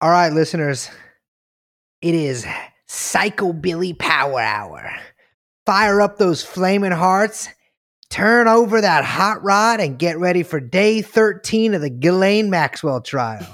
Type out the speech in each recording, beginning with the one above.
All right, listeners. It is Psycho Billy Power Hour. Fire up those flaming hearts, turn over that hot rod, and get ready for day 13 of the Ghislaine Maxwell trial.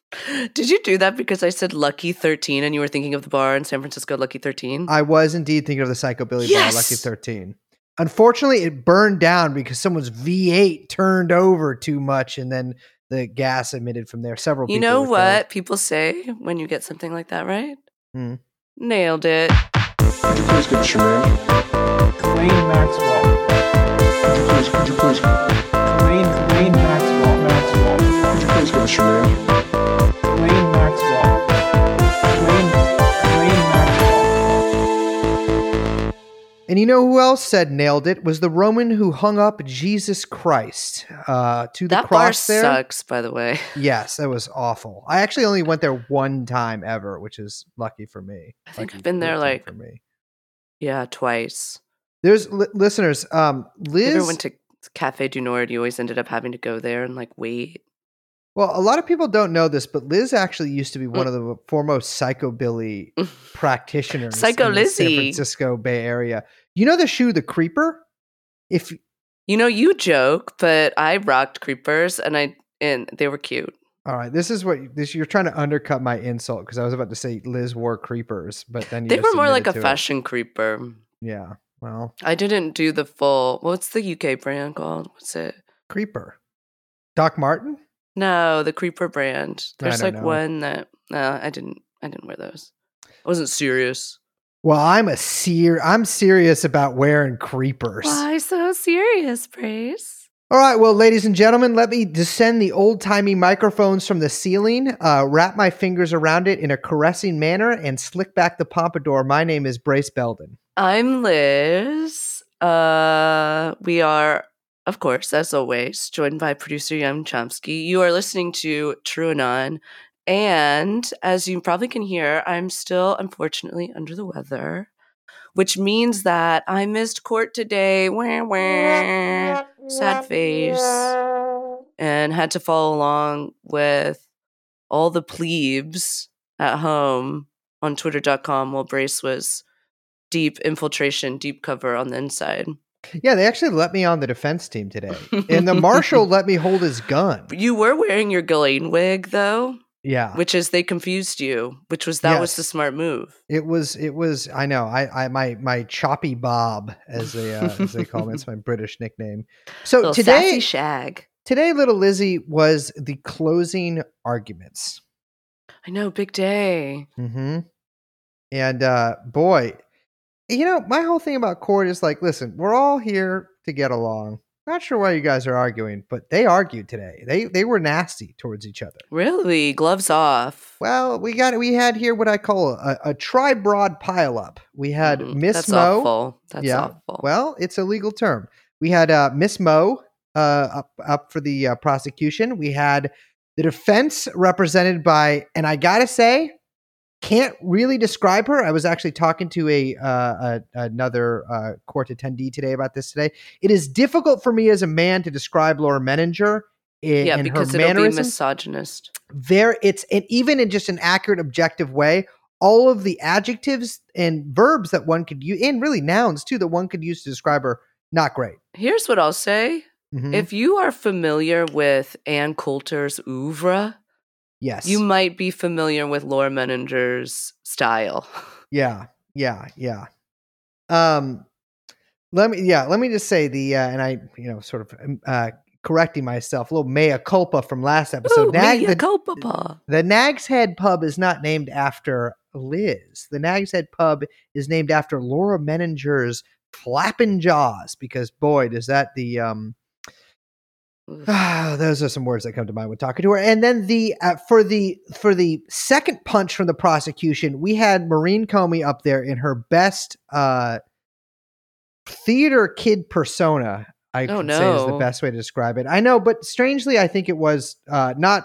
Did you do that because I said Lucky 13 and you were thinking of the bar in San Francisco, Lucky 13? I was indeed thinking of the Psycho Billy Yes! bar, Lucky 13. Unfortunately, it burned down because someone's V8 turned over too much and then the gas emitted from there. Several you people know what killed. people say when you get something like that, right? Hmm. Nailed it. Could you please give us your name? Ghislaine Maxwell. Could you please, could you please, Ghislaine, Ghislaine Maxwell. Maxwell. could you please give us your name? Ghislaine Maxwell. And you know who else said nailed it was the Roman who hung up Jesus Christ uh, to the That bar cross there. sucks, by the way. Yes, that was awful. I actually only went there one time ever, which is lucky for me. I think Lucky I've been there, like- for me. Yeah, twice. There's li- listeners. Um, Liz. Ever went to Cafe du Nord, you always ended up having to go there and like wait. Well, a lot of people don't know this, but Liz actually used to be Mm. one of the foremost psychobilly practitioners Psycho in the San Francisco Bay Area. You know the shoe, the Creeper. If You know, you joke, but I rocked creepers and I and they were cute. all right, this is what this you're trying to undercut my insult because I was about to say Liz wore creepers, but then you They were more like a to it. fashion creeper. Yeah, well, I didn't do the full. What's the UK brand called? What's it? creeper. Doc Martin. No, the creeper brand. There's like know. one that no, I didn't. I didn't wear those. I wasn't serious. Well, I'm a seer. I'm serious about wearing creepers. Why so serious, Brace? All right, well, ladies and gentlemen, let me descend the old timey microphones from the ceiling, uh, wrap my fingers around it in a caressing manner, and slick back the pompadour. My name is Brace Belden. I'm Liz. Uh, we are, of course, as always, joined by producer Young Chomsky. You are listening to True Anon. And as you probably can hear, I'm still unfortunately under the weather, which means that I missed court today. Wah, wah. Sad face. And had to follow along with all the plebes at home on twitter.com while Brace was deep infiltration, deep cover on the inside. Yeah, they actually let me on the defense team today, and the marshal let me hold his gun. You were wearing your Ghislaine wig though, Yeah, which is they confused you, which was that was the smart move. it was. It was. I know. I, I my my choppy bob, as they uh, as they call me. It's my British nickname. So Little today, sassy shag. today, little Lizzie was the closing arguments. I know, big day. Mm-hmm. And uh boy, you know, my whole thing about court is like, listen, we're all here to get along. Not sure why you guys are arguing, but they argued today. They they were nasty towards each other. Really, gloves off. Well, we got we had here what I call a, a tri broad pileup. We had Mm, Miss That's Mo. awful. That's Yeah, awful. Well, it's a legal term. We had uh, Miss Mo uh, up up for the uh, prosecution. We had the defense represented by, and I gotta say, can't really describe her. I was actually talking to a, uh, a another uh, court attendee today about this today. It is difficult for me as a man to describe Laura Menninger. In, yeah, in because her it'll be misogynist. There, it's and even in just an accurate objective way all of the adjectives and verbs that one could use and really nouns too that one could use to describe her not great Here's what I'll say. Mhm. If you are familiar with Ann Coulter's oeuvre, yes you might be familiar with Laura Menninger's style. yeah yeah yeah um let me yeah let me just say the uh, and i you know sort of um, uh correcting myself a little mea culpa from last episode Ooh, Nag- mea the, culpa, pa. the nag's head pub is not named after liz the nag's head pub is named after laura menninger's flapping jaws because boy does that the um. Ah, those are some words that come to mind when talking to her. And then the uh, for the for the second punch from the prosecution, we had Maureen Comey up there in her best uh, theater kid persona. I Oh, can say is the best way to describe it. I know, but strangely, I think it was uh, not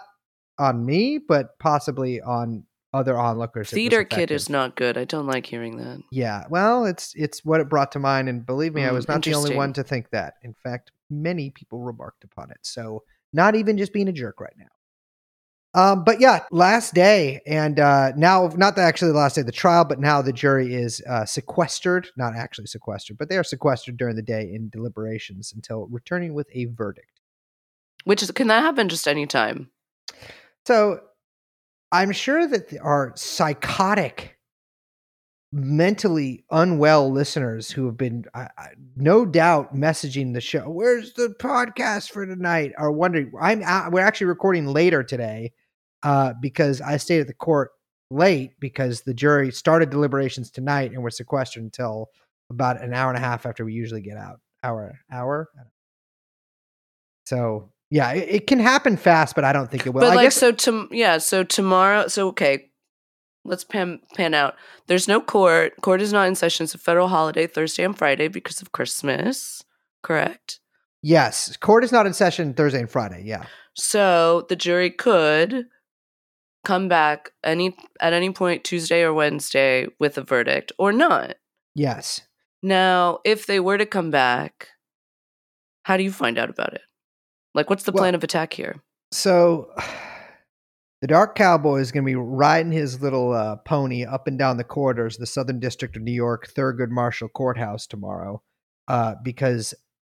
on me, but possibly on other onlookers. Theater kid is not good. I don't like hearing that. Yeah, well, it's it's what it brought to mind, and believe me, I Mm, was not the only one to think that. In fact, many people remarked upon it. So, not even just being a jerk right now. Um, but yeah, last day, and uh, now not the, actually the last day of the trial, but now the jury is uh, sequestered, not actually sequestered, but they are sequestered during the day in deliberations until returning with a verdict. Which is can that happen just any time? So I'm sure that there are psychotic, mentally unwell listeners who have been, I I- no doubt, messaging the show. Where's the podcast for tonight? Are wondering. I'm we're actually recording later today uh, because I stayed at the court late because the jury started deliberations tonight and we're sequestered until about an hour and a half after we usually get out. Hour, hour. So yeah, it, it can happen fast, but I don't think it will. but I like guess so to yeah, so tomorrow so okay. Let's pan pan out. There's no court. Court is not in session. It's a federal holiday Thursday and Friday because of Christmas. Correct. Yes, court is not in session Thursday and Friday. Yeah, So the jury could come back any at any point Tuesday or Wednesday with a verdict or not. yes. Now, if they were to come back, how do you find out about it? Like what's the Well- plan of attack here? So the Dark Cowboy is going to be riding his little uh, pony up and down the corridors of the Southern District of New York Thurgood Marshall Courthouse tomorrow, uh, because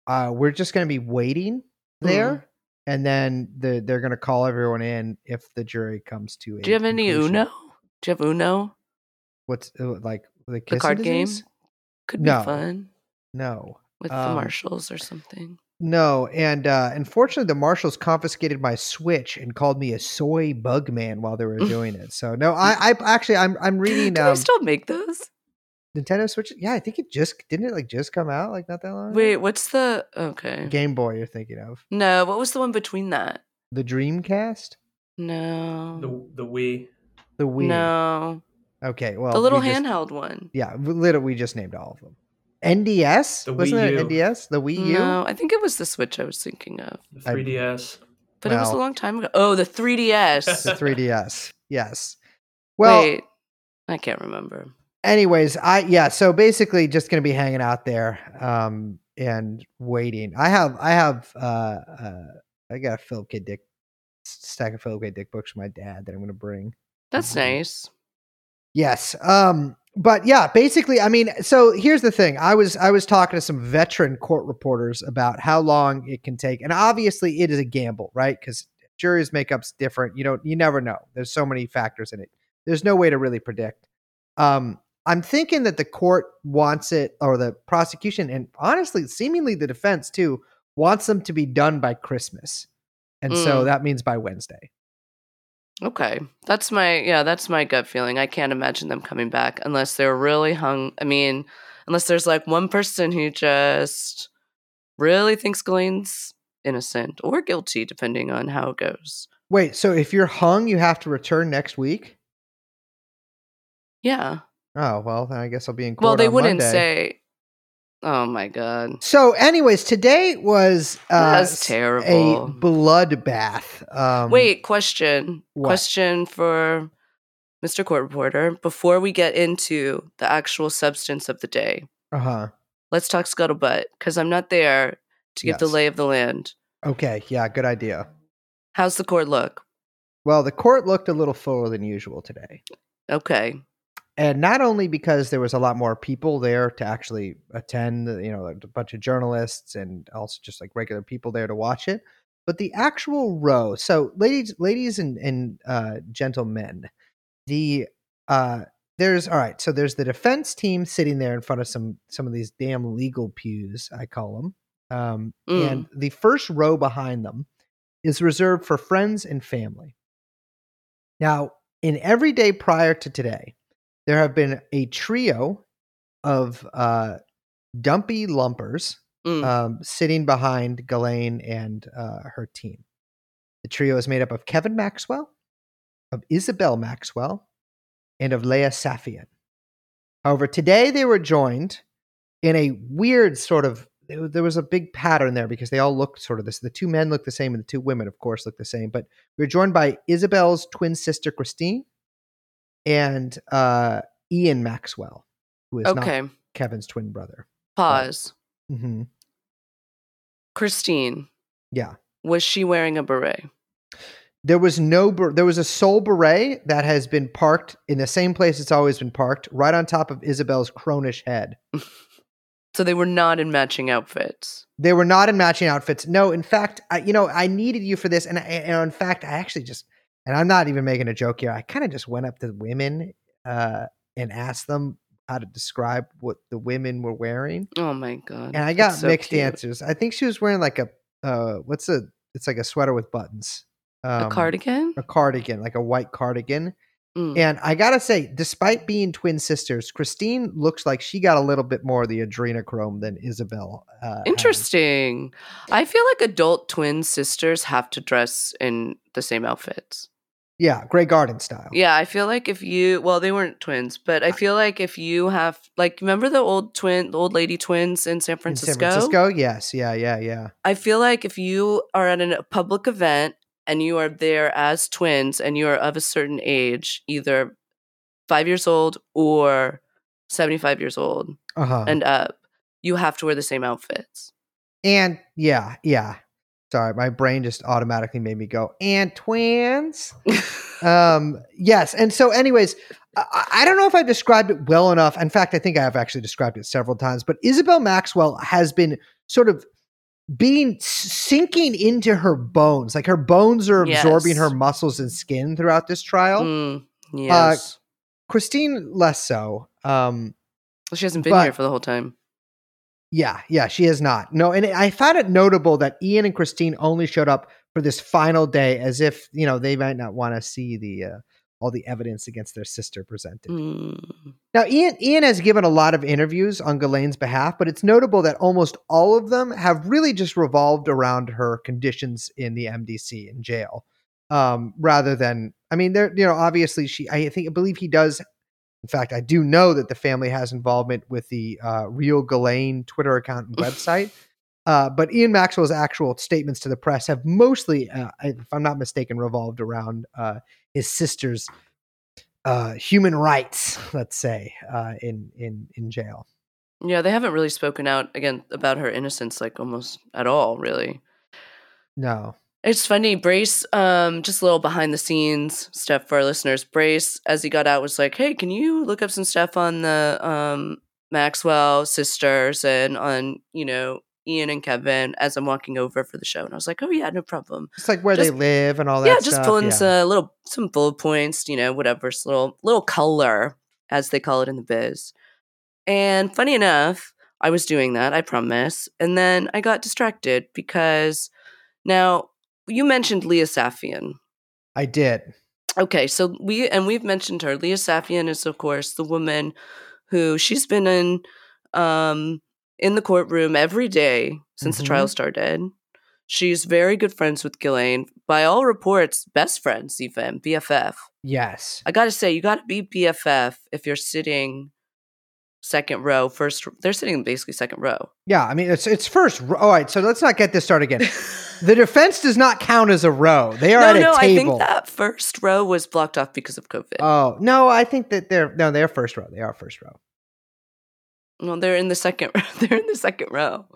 uh, we're just going to be waiting there, Mm-hmm. and then the, they're going to call everyone in if the jury comes to. A Do you have any conclusion. Uno? Do you have Uno? What's uh, like the, The card game? Could be No. fun No. with the Um, marshals or something. No, and uh, unfortunately, the marshals confiscated my Switch and called me a soy bug man while they were doing it. So no, I, I actually I'm I'm reading Do um, they still make those? Nintendo Switch. Yeah, I think it just didn't it like just come out like not that long. ago? Wait, what's the okay? Game Boy. You're thinking of No, what was the one between that? the Dreamcast, No, The the Wii. the Wii. no, Okay, well the little we just- handheld one. Yeah, we- literally, we just named all of them. NDS The wasn't Wii it U. NDS? The Wii U. No, I think it was the Switch I was thinking of, The 3DS. but it was a Well- long time ago. Oh, the 3DS. The 3DS. Yes. Well, Wait, I can't remember. anyways i yeah so basically just gonna be hanging out there um and waiting i have i have uh uh i got a philip k dick stack of philip k dick books from my dad that i'm gonna bring That's Mhm. nice. yes um but yeah basically i mean so here's the thing. I was i was talking to some veteran court reporters about how long it can take and obviously it is a gamble right? Because juries makeup's different. You don't you never know. There's so many factors in it. There's no way to really predict. Um i'm thinking that the court wants it or the prosecution and honestly seemingly the defense too wants them to be done by christmas. And so Mm. that means by wednesday Okay, that's my yeah, that's my gut feeling. I can't imagine them coming back unless they're really hung. I mean, unless there's like one person who just really thinks Ghislaine's innocent or guilty, depending on how it goes. wait so if you're hung you have to return next week Yeah. Oh well, then I guess I'll be in court. Well, they on wouldn't Monday. say. Oh my god, So, anyways, today was uh, that's terrible. a bloodbath. Um, Wait, question. what? Question for Mr. Court Reporter. Before we get into the actual substance of the day, Uh huh. let's talk scuttlebutt because I'm not there to give the lay of the land. Okay. Yeah. Good idea. How's the court look? Well, the court looked a little fuller than usual today, Okay. And not only because there was a lot more people there to actually attend. You know, a bunch of journalists and also just like regular people there to watch it, but the actual row. So, ladies, ladies, and and uh, gentlemen, the uh there's all right so there's the defense team sitting there in front of some some of these damn legal pews i call them um Mm. and the first row behind them is reserved for friends and family now in every day prior to today there have been a trio of uh dumpy lumpers Mm. um, sitting behind Ghislaine and uh, her team. The trio is made up of Kevin Maxwell, of Isabel Maxwell, and of Leah Saffian. However, today they were joined in a weird sort of there was a big pattern there because they all looked sort of this. The two men look the same, and the two women, of course, look the same. But we were joined by Isabel's twin sister Christine and uh, Ian Maxwell, who is okay. not Kevin's twin brother. Pause. mm-hmm Christine, Yeah. was she wearing a beret? There was no. ber- There was a sole beret that has been parked in the same place it's always been parked, right on top of Isabel's cronish head. So they were not in matching outfits. They were not in matching outfits. No, in fact, I, you know, I needed you for this, and, I, and in fact, I actually just, and I'm not even making a joke here. I kind of just went up to the women uh, and asked them how to describe what the women were wearing, Oh my god! and I got so mixed cute. answers. I think she was wearing like a, uh, what's a, it's like a sweater with buttons, um, a cardigan. a cardigan, like a white cardigan. Mm. And I gotta say, despite being twin sisters, Christine looks like she got a little bit more of the adrenochrome than Isabel. Uh, has. Interesting. I feel like adult twin sisters have to dress in the same outfits. Yeah, Grey Garden style. Yeah, I feel like if you well, they weren't twins, but I feel like if you have like remember the old twin, the old lady twins in San In Francisco. San Francisco, yes, yeah, yeah, yeah. I feel like if you are at a public event and you are there as twins and you are of a certain age, either five years old or seventy-five years old Uh huh. and up, you have to wear the same outfits. And yeah, yeah. Sorry, my brain just automatically made me go and twins. um, yes, and so, anyways, I, I don't know if I described it well enough. In fact, I think I have actually described it several times. But Isabel Maxwell has been sort of being sinking into her bones, like her bones are absorbing Yes. her muscles and skin throughout this trial. Mm, yes. Christine less so. Um, Well, she hasn't been here for the whole time. Yeah, yeah, she has not. No, and I found it notable that Ian and Christine only showed up for this final day, as if you know they might not want to see the uh, all the evidence against their sister presented. Mm. Now, Ian Ian has given a lot of interviews on Ghislaine's behalf, but it's notable that almost all of them have really just revolved around her conditions in the MDC in jail, um, rather than. I mean, there you know obviously she. I think I believe he does. In fact, I do know that the family has involvement with the uh, Real Ghislaine Twitter account and website. Uh, but Ian Maxwell's actual statements to the press have mostly, uh, if I'm not mistaken, revolved around uh, his sister's uh, human rights, let's say, uh, in in in jail. Yeah, they haven't really spoken out again about her innocence, like almost at all, really. No, It's funny, Brace, um, just a little behind the scenes stuff for our listeners. Brace, as he got out, was like, Hey, can you look up some stuff on the um Maxwell sisters and on, you know, Ian and Kevin as I'm walking over for the show. And I was like, Oh yeah, no problem. it's like where Just- they live and all that. yeah, just stuff, pulling yeah. some little some bullet points, you know, whatever, little little color, as they call it in the biz. And funny enough, I was doing that, I promise. And then I got distracted because now you mentioned Leah Saffian. I did. Okay, so we and we've mentioned her. Leah Saffian is of course the woman who she's been in um in the courtroom every day since the trial Mhm. started. She's very good friends with Ghislaine. By all reports, best friends even, BFF. Yes. I gotta say, you gotta be BFF if you're sitting second row, first they're sitting basically second row. Yeah. I mean, it's it's first. All right. So let's not get this started again. the defense does not count as a row. They are no, at a no, I think that first row was blocked off because of COVID. Oh no, I think that they're no, they're first row. They are first row, well, they're in the second they're in the second row.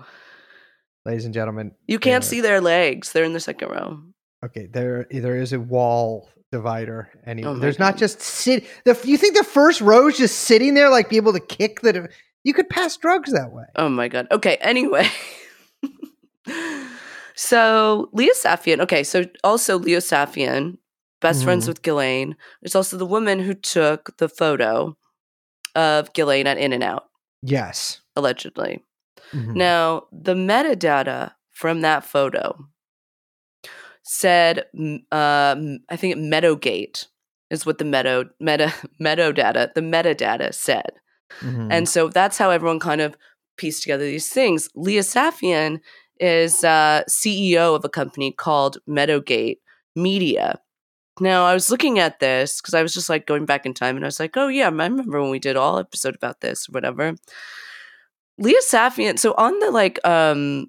ladies and gentlemen. You can't see their legs. They're in the second row. Okay, there there is a wall divider. Anyway, Oh there's not just sit. The you think the first row is just sitting there, like be able to kick the? You could pass drugs that way. Oh my god. Okay, anyway. so Leah Saffian, okay, so also Leo Saffian, best friends Mhm. with Ghislaine. There's also the woman who took the photo of Ghislaine at In and Out, Yes. allegedly. Mhm. Now, the metadata from that photo said, um, I think Meadowgate is what the meadow meta meadow data the metadata said. Mhm. And so that's how everyone kind of pieced together these things. Leah Saffian is uh, CEO of a company called Meadowgate Media. Now, I was looking at this because I was just like going back in time and I was like, oh, yeah, I remember when we did all episode about this or whatever. Leah Saffian, so on the like, um,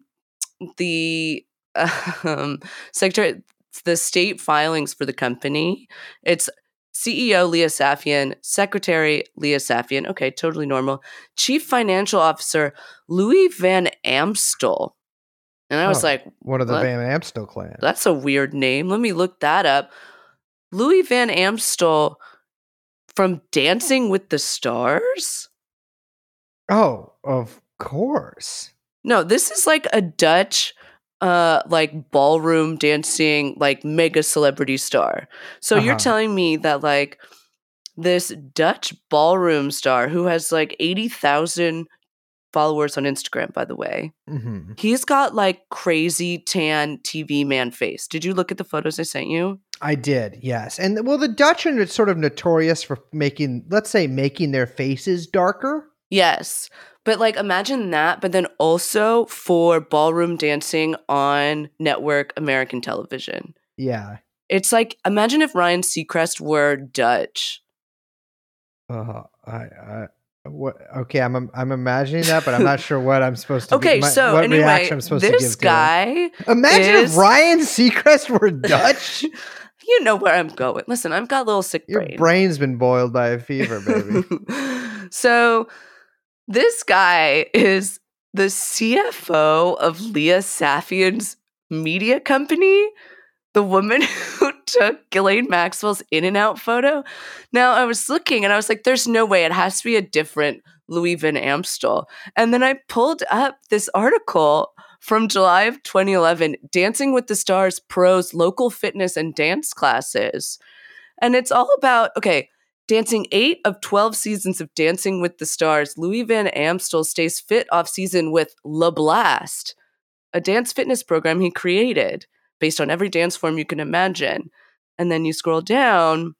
the um, secretary, the state filings for the company, it's CEO Leah Saffian, Secretary Leah Saffian, okay, totally normal. Chief Financial Officer Louis Van Amstel. And I was Oh, like, One of the What? Van Amstel clan. that's a weird name. Let me look that up. Louis Van Amstel from Dancing with the Stars? Oh, of course. No, this is like a Dutch uh like ballroom dancing like mega celebrity star. So you're Uh-huh. telling me that like this Dutch ballroom star who has like 80,000 followers on Instagram by the way. hmm He's got like crazy tan TV man face. Did you look at the photos I sent you? I did, yes. And well, the Dutch are sort of notorious for making, let's say, making their faces darker. Yes. But like imagine that, but then also for ballroom dancing on network American television. Yeah. It's like imagine if Ryan Seacrest were Dutch. Uh, I, I, what? Okay, I'm I'm imagining that, but I'm not sure what I'm supposed to. Okay, be, my- so what anyway, reaction I'm supposed to this give to it. guy, Imagine is- if Ryan Seacrest were Dutch. you know where I'm going. Listen, I've got a little sick Your brain. brain's been boiled by a fever, baby. so this guy is the CFO of Leah Saffian's media company, the woman who took Ghislaine Maxwell's in and out photo. Now I was looking and I was like, there's no way it has to be a different Louis Van Amstel. And then I pulled up this article from July of 2011 Dancing with the Stars Pros Local Fitness and Dance Classes. And it's all about, okay, dancing eight of 12 seasons of Dancing with the Stars, Louis Van Amstel stays fit off season with LaBlast, a dance fitness program he created based on every dance form you can imagine. And then you scroll down.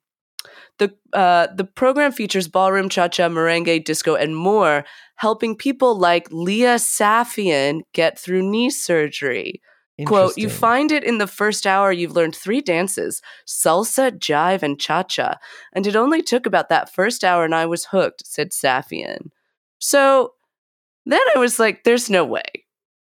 The, uh, the program features ballroom, cha cha, merengue, disco, and more, helping people like Leah Saffian get through knee surgery. Quote, you find it in the first hour you've learned three dances salsa, jive, and cha cha. And it only took about that first hour and I was hooked, said Saffian. So then I was like, there's no way.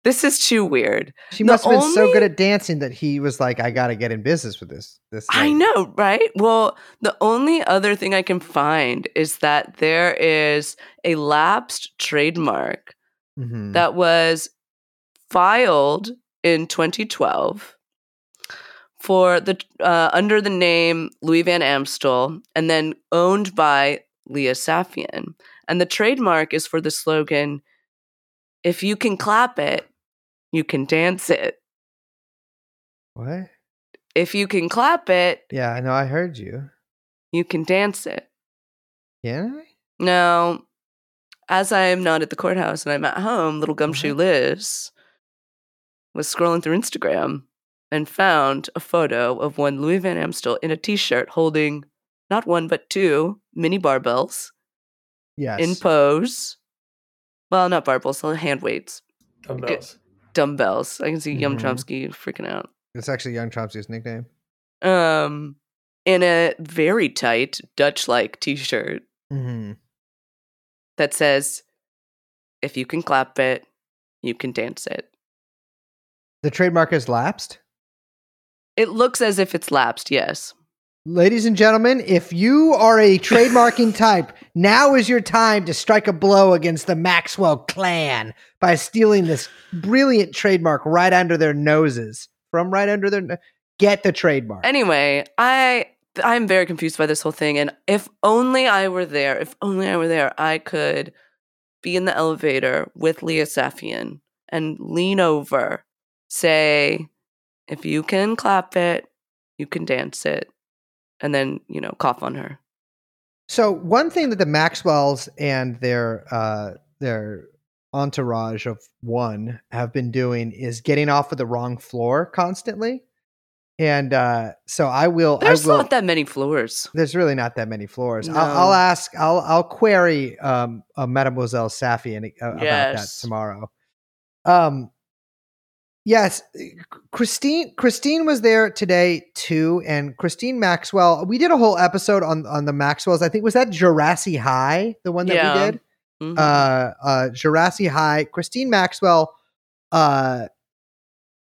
This is too weird. She the must have been so good at dancing that he was like, "I got to get in business with this." This. I know, right? Well, the only other thing I can find is that there is a lapsed trademark Mhm. that was filed in 2012 for the uh, under the name Louis Van Amstel and then owned by Leah Saffian. And the trademark is for the slogan if you can clap it, you can dance it. What? If you can clap it, Yeah, I know. I heard you. you can dance it. Can I? Now, as I am not at the courthouse and I'm at home, little gumshoe Liz was scrolling through Instagram and found a photo of one Louis Van Amstel in a t-shirt holding not one but two mini barbells Yes. in pose. Well, not barbells, uh, hand weights, Dumbbells. dumbbells. I can see Yum Mhm. Chomsky freaking out. It's actually Young Chomsky's nickname. Um, in a very tight Dutch-like t-shirt hmm that says, "If you can clap it, you can dance it." The trademark has lapsed. It looks as if it's lapsed, yes. Ladies and gentlemen, if you are a trademarking type, now is your time to strike a blow against the Maxwell clan by stealing this brilliant trademark right under their noses. From right under their no- get the trademark. Anyway, I I'm very confused by this whole thing and if only I were there, if only I were there, I could be in the elevator with Leah Saffian and lean over, say, if you can clap it, you can dance it, and then, you know, cough on her. So one thing that the Maxwells and their uh, their entourage of one have been doing is getting off of the wrong floor constantly. And uh, so I will. There's I will, not that many floors. There's really not that many floors. No. I'll, I'll ask. I'll I'll query um, uh, Mademoiselle Saffian uh, about that tomorrow. Um. Yes, Christine. Christine was there today too, and Christine Maxwell. We did a whole episode on on the Maxwells. I think was that Jurassic High, the one that Yeah. we did. Mhm. Uh, uh, Jurassic High. Christine Maxwell. Uh,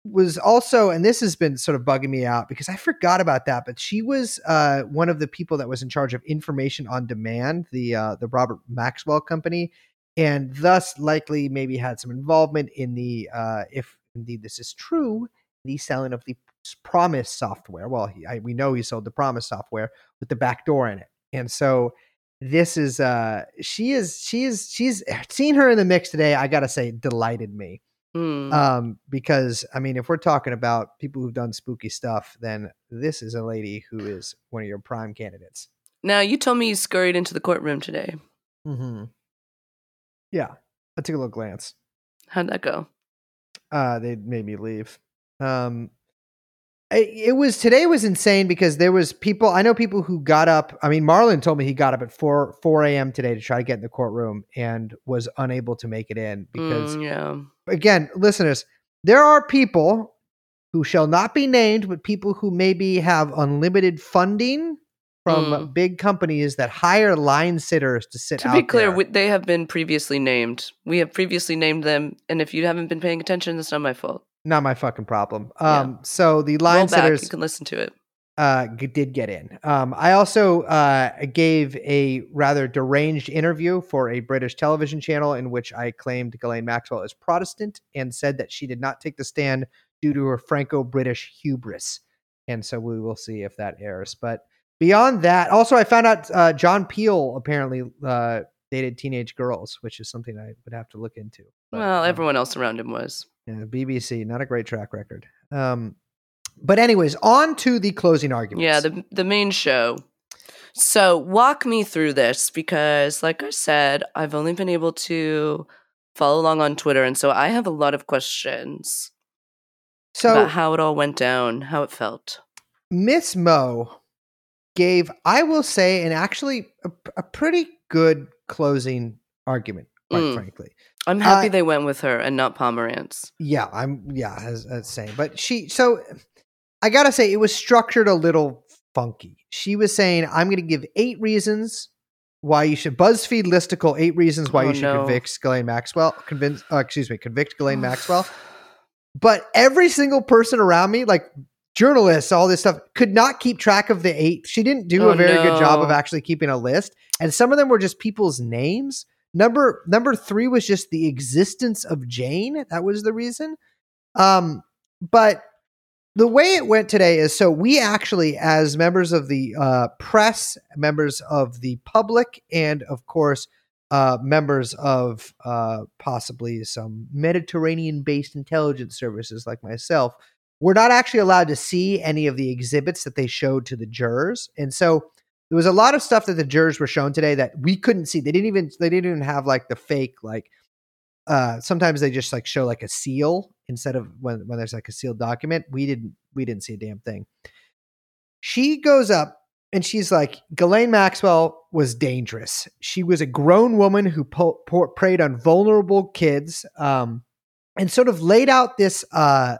was also, and this has been sort of bugging me out because I forgot about that, but she was uh, one of the people that was in charge of information on demand, the uh, the Robert Maxwell company, and thus likely maybe had some involvement in the uh, if indeed this is true, the selling of the PROMIS software. Well, he, I, we know he sold the PROMIS software with the back door in it, and so this is uh she is she is she's seen her in the mix today. I gotta say, delighted me Mm. um because i mean if we're talking about people who've done spooky stuff then this is a lady who is one of your prime candidates now, you told me you scurried into the courtroom today. mm-hmm. yeah i took a little glance How'd that go? Uh they made me leave um it, it was today was insane because there was people i know people who got up i mean marlon told me he got up at 4 4 a.m today to try to get in the courtroom and was unable to make it in because Mm, yeah. again, listeners, there are people who shall not be named, but people who maybe have unlimited funding from Mm. big companies that hire line sitters to sit To be clear, we, they have been previously named. We have previously named them, and if you haven't been paying attention, that's not my fault. not my fucking problem. Yeah. Um, so the Roll line back. sitters You can listen to it. uh, did get in. Um, I also uh, gave a rather deranged interview for a British television channel in which I claimed Ghislaine Maxwell is Protestant and said that she did not take the stand due to her Franco-British hubris. And so we will see if that airs. But beyond that, also I found out uh, John Peel apparently uh, dated teenage girls, which is something I would have to look into. But, well, um, everyone else around him was. yeah, BBC, not a great track record. Um, but anyways, on to the closing arguments. Yeah, the the main show. So walk me through this because, like I said, I've only been able to follow along on Twitter, and so I have a lot of questions so about how it all went down, how it felt. Miss Mo gave, I will say, and actually a, a pretty good closing argument, quite Mm. frankly. I'm happy Uh, they went with her and not Pomerantz. Yeah, I'm yeah, as, as saying. But she so I gotta say it was structured a little funky. She was saying, I'm gonna give eight reasons why you should BuzzFeed listicle eight reasons why Oh, you should no. convict Ghislaine Maxwell. Convince uh, excuse me, convict Ghislaine Maxwell. But every single person around me, like journalists, all this stuff, could not keep track of the eight. She didn't do Oh, a very good job of actually keeping a list. And some of them were just people's names. Number number three was just the existence of Jane. That was the reason. Um, but the way it went today is so we actually, as members of the uh, press, members of the public, and of course, uh, members of uh, possibly some Mediterranean based intelligence services like myself, we're not actually allowed to see any of the exhibits that they showed to the jurors. And so there was a lot of stuff that the jurors were shown today that we couldn't see. They didn't even they didn't even have like the fake like uh sometimes they just like show like a seal instead of when when there's like a sealed document. We didn't we didn't see a damn thing. She goes up and she's like, Ghislaine Maxwell was dangerous. She was a grown woman who po- po- preyed on vulnerable kids, um, and sort of laid out this uh,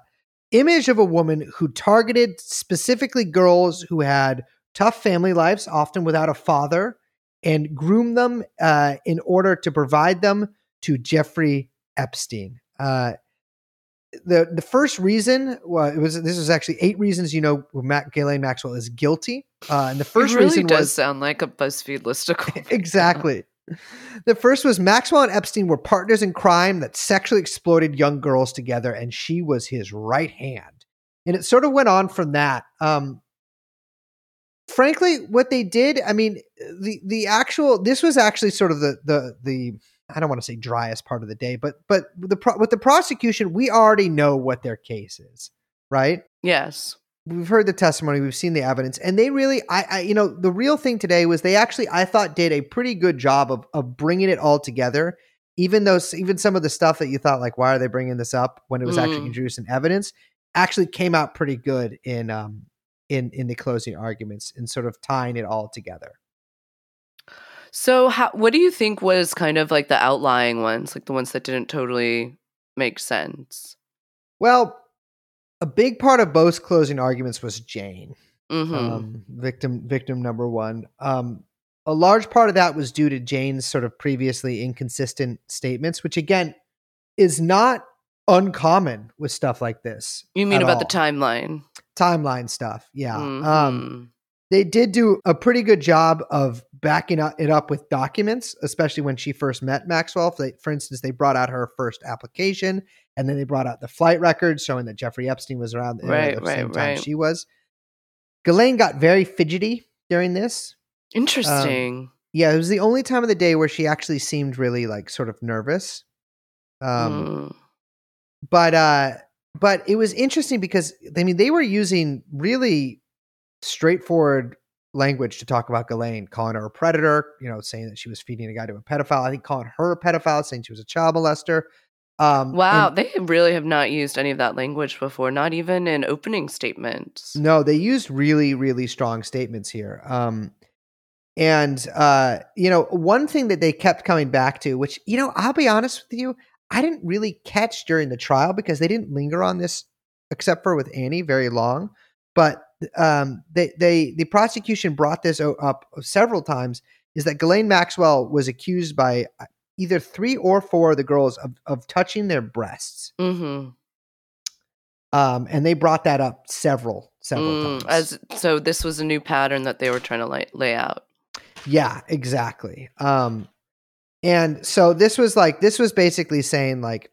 image of a woman who targeted specifically girls who had tough family lives, often without a father, and groomed them uh, in order to provide them to Jeffrey Epstein. Uh, the the first reason well, it was this was actually eight reasons you know Matt Ghislaine Maxwell is guilty, uh, and the first it really reason does was sound like a BuzzFeed listicle. exactly. The first was Maxwell and Epstein were partners in crime that sexually exploited young girls together, and she was his right hand. And it sort of went on from that. Um, frankly, what they did, I mean, the the actual this was actually sort of the the the I don't want to say driest part of the day, but but the with the prosecution, we already know what their case is, right? yes. We've heard the testimony, we've seen the evidence, and they really, I, I, you know, the real thing today was they actually, I thought, did a pretty good job of of bringing it all together. Even though, even some of the stuff that you thought, like, why are they bringing this up when it was actually Mm. introduced in evidence, actually came out pretty good in um in in the closing arguments and sort of tying it all together. So, how, what do you think was kind of like the outlying ones, like the ones that didn't totally make sense? Well, a big part of both closing arguments was Jane. hmm um, victim victim number one. Um, a large part of that was due to Jane's sort of previously inconsistent statements, which again is not uncommon with stuff like this. you mean about the timeline? timeline stuff? Yeah. Um, Mhm. they did do a pretty good job of backing it up with documents, especially when she first met Maxwell. For instance, they brought out her first application And then they brought out the flight records showing that Jeffrey Epstein was around Right, at the right, same time right. she was. Ghislaine got very fidgety during this. Interesting. Yeah, it was the only time of the day where she actually seemed really like sort of nervous. Um, Mm. but uh but it was interesting because I mean they were using really straightforward language to talk about Ghislaine, calling her a predator, you know, saying that she was feeding a guy to a pedophile. I think calling her a pedophile, saying she was a child molester. Um, Wow, and- they really have not used any of that language before, not even in opening statements. no, they used really, really strong statements here. Um, and uh, you know, one thing that they kept coming back to, which you know, I'll be honest with you, I didn't really catch during the trial because they didn't linger on this, except for with Annie, very long. But um, they, they, the prosecution brought this up several times. Is that Ghislaine Maxwell was accused by either three or four of the girls of, of touching their breasts, Mm-hmm. um, and they brought that up several, several Mm, times. as so, this was a new pattern that they were trying to lay, lay out. Yeah, exactly. Um, and so this was like this was basically saying like,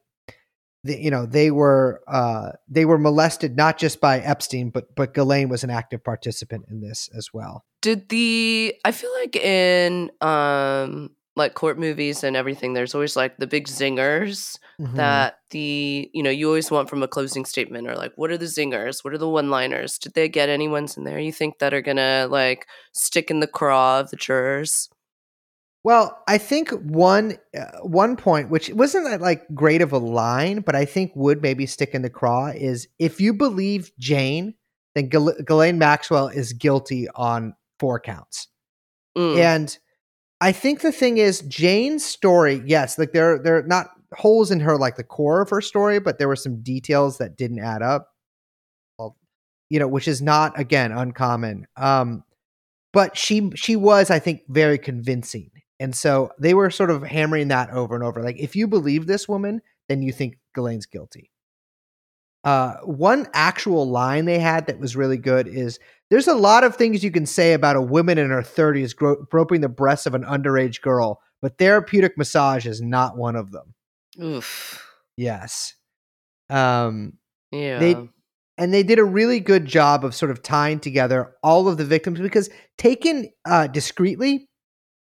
the, you know, they were uh, they were molested not just by Epstein, but but Ghislaine was an active participant in this as well. Did the I feel like in um like court movies and everything, there's always like the big zingers Mhm. that the you know you always want from a closing statement or like what are the zingers what are the one liners did they get any ones in there you think that are gonna like stick in the craw of the jurors Well, I think one uh, one point, which wasn't that like great of a line, but I think would maybe stick in the craw, is if you believe Jane, then Ghislaine Maxwell is guilty on four counts. Mm, And I think the thing is Jane's story, yes, like there there are not holes in her like the core of her story, but there were some details that didn't add up. You know, which is not again uncommon. Um but she she was I think very convincing. And so they were sort of hammering that over and over. Like if you believe this woman, then you think Ghislaine's guilty. Uh, one actual line they had that was really good is there's a lot of things you can say about a woman in her 30s gro- groping the breasts of an underage girl, but therapeutic massage is not one of them. oof Yes. Um, yeah and they did a really good job of sort of tying together all of the victims because taken uh, discreetly,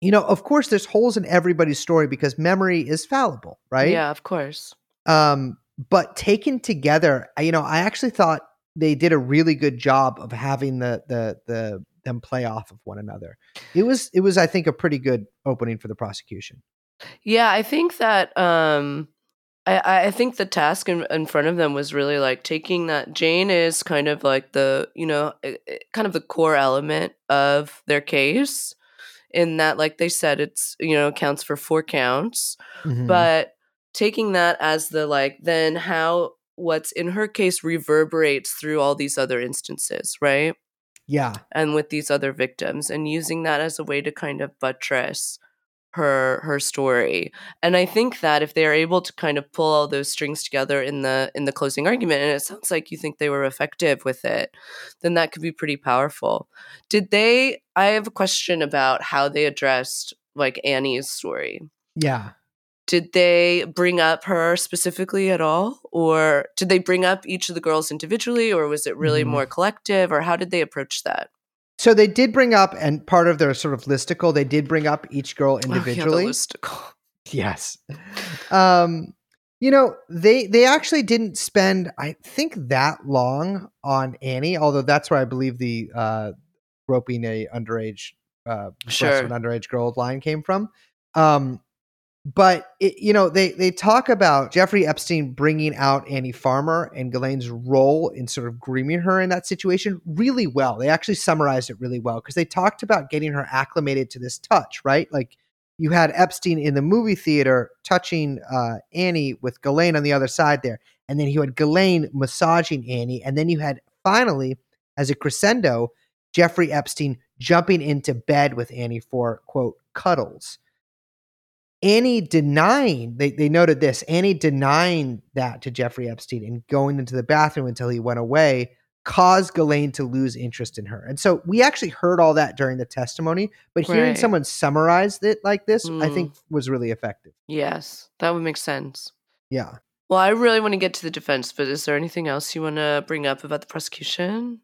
you know, of course, there's holes in everybody's story because memory is fallible, right? yeah of course Um, but taken together, you know, I actually thought they did a really good job of having the the the them play off of one another. It was it was I think a pretty good opening for the prosecution. yeah i think that um I, I think the task in, in front of them was really like taking that Jane is kind of like the you know kind of the core element of their case in that like they said it's you know counts for four counts Mhm. but taking that as the like then how what's in her case reverberates through all these other instances right? Yeah, and with these other victims and using that as a way to kind of buttress her her story. And i think that if they're able to kind of pull all those strings together in the in the closing argument and it sounds like you think they were effective with it then that could be pretty powerful. Did they i have a question about how they addressed like annie's story. Yeah. Did they bring up her specifically at all or did they bring up each of the girls individually or was it really Mhm. more collective or how did they approach that So they did bring up, and part of their sort of listicle, they did bring up each girl Oh, yeah, the individually. listicle. Yes. Um, you know, they they actually didn't spend, I think, that long on Annie, although that's where I believe the uh groping a underage uh Sure. an underage girl line came from. Um but it, you know they they talk about Jeffrey Epstein bringing out Annie Farmer and Ghislaine's role in sort of grooming her in that situation really well. They actually summarized it really well because they talked about getting her acclimated to this touch, right? Like you had Epstein in the movie theater touching uh, Annie with Ghislaine on the other side there, and then you had Ghislaine massaging Annie, and then you had finally, as a crescendo, Jeffrey Epstein jumping into bed with Annie for quote cuddles. Annie denying, they, they noted this, Annie denying that to Jeffrey Epstein and going into the bathroom until he went away caused Ghislaine to lose interest in her. And so we actually heard all that during the testimony, but hearing someone summarize it like this, I Mm. think was really effective. Yes, that would make sense. Yeah. Well, I really want to get to the defense, but is there anything else you want to bring up about the prosecution?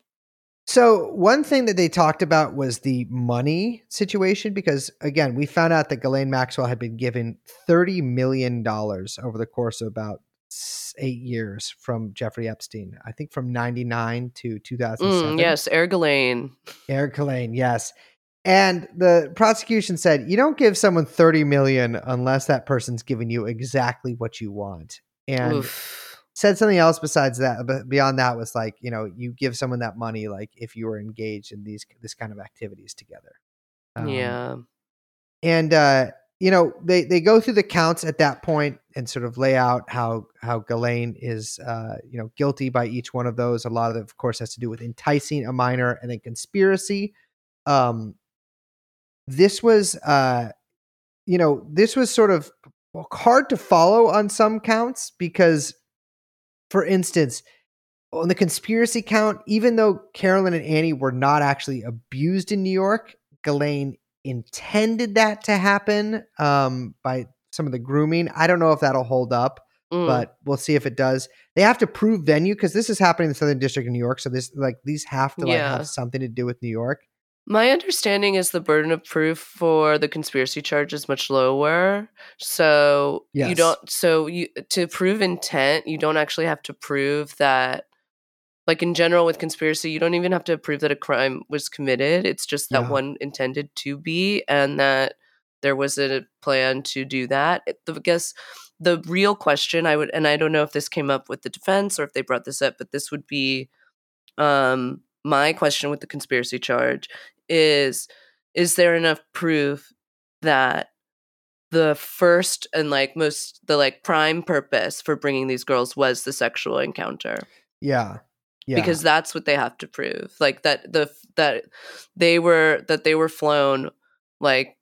So one thing that they talked about was the money situation because again, we found out that Ghislaine Maxwell had been given thirty million dollars over the course of about eight years from Jeffrey Epstein. I think from ninety nine to two thousand seven. Mm, yes, Ergelaine. Eric Ghislaine, yes. And the prosecution said you don't give someone thirty million unless that person's giving you exactly what you want. And Oof. Said something else besides that but beyond that was like you know you give someone that money like if you were engaged in these this kind of activities together. Um, yeah. and uh you know they they go through the counts at that point and sort of lay out how how Ghislaine is uh you know guilty by each one of those. A lot of it of course has to do with enticing a minor and then conspiracy. Um this was uh you know this was sort of hard to follow on some counts because for instance on the conspiracy count even though carolyn and annie were not actually abused in new york Ghislaine intended that to happen um, by some of the grooming i don't know if that'll hold up Mm. but we'll see if it does they have to prove venue because this is happening in the southern district of new york so this like these have to like Yeah. have something to do with new york My understanding is the burden of proof for the conspiracy charge is much lower. So you don't so you to prove intent, you don't actually have to prove that like in general with conspiracy, you don't even have to prove that a crime was committed. It's just that Yeah. one intended to be and that there was a plan to do that. I guess the real question I would and I don't know if this came up with the defense or if they brought this up, but this would be um my question with the conspiracy charge is is there enough proof that the first and like most the like prime purpose for bringing these girls was the sexual encounter? Yeah yeah. because that's what they have to prove like that the that they were that they were flown like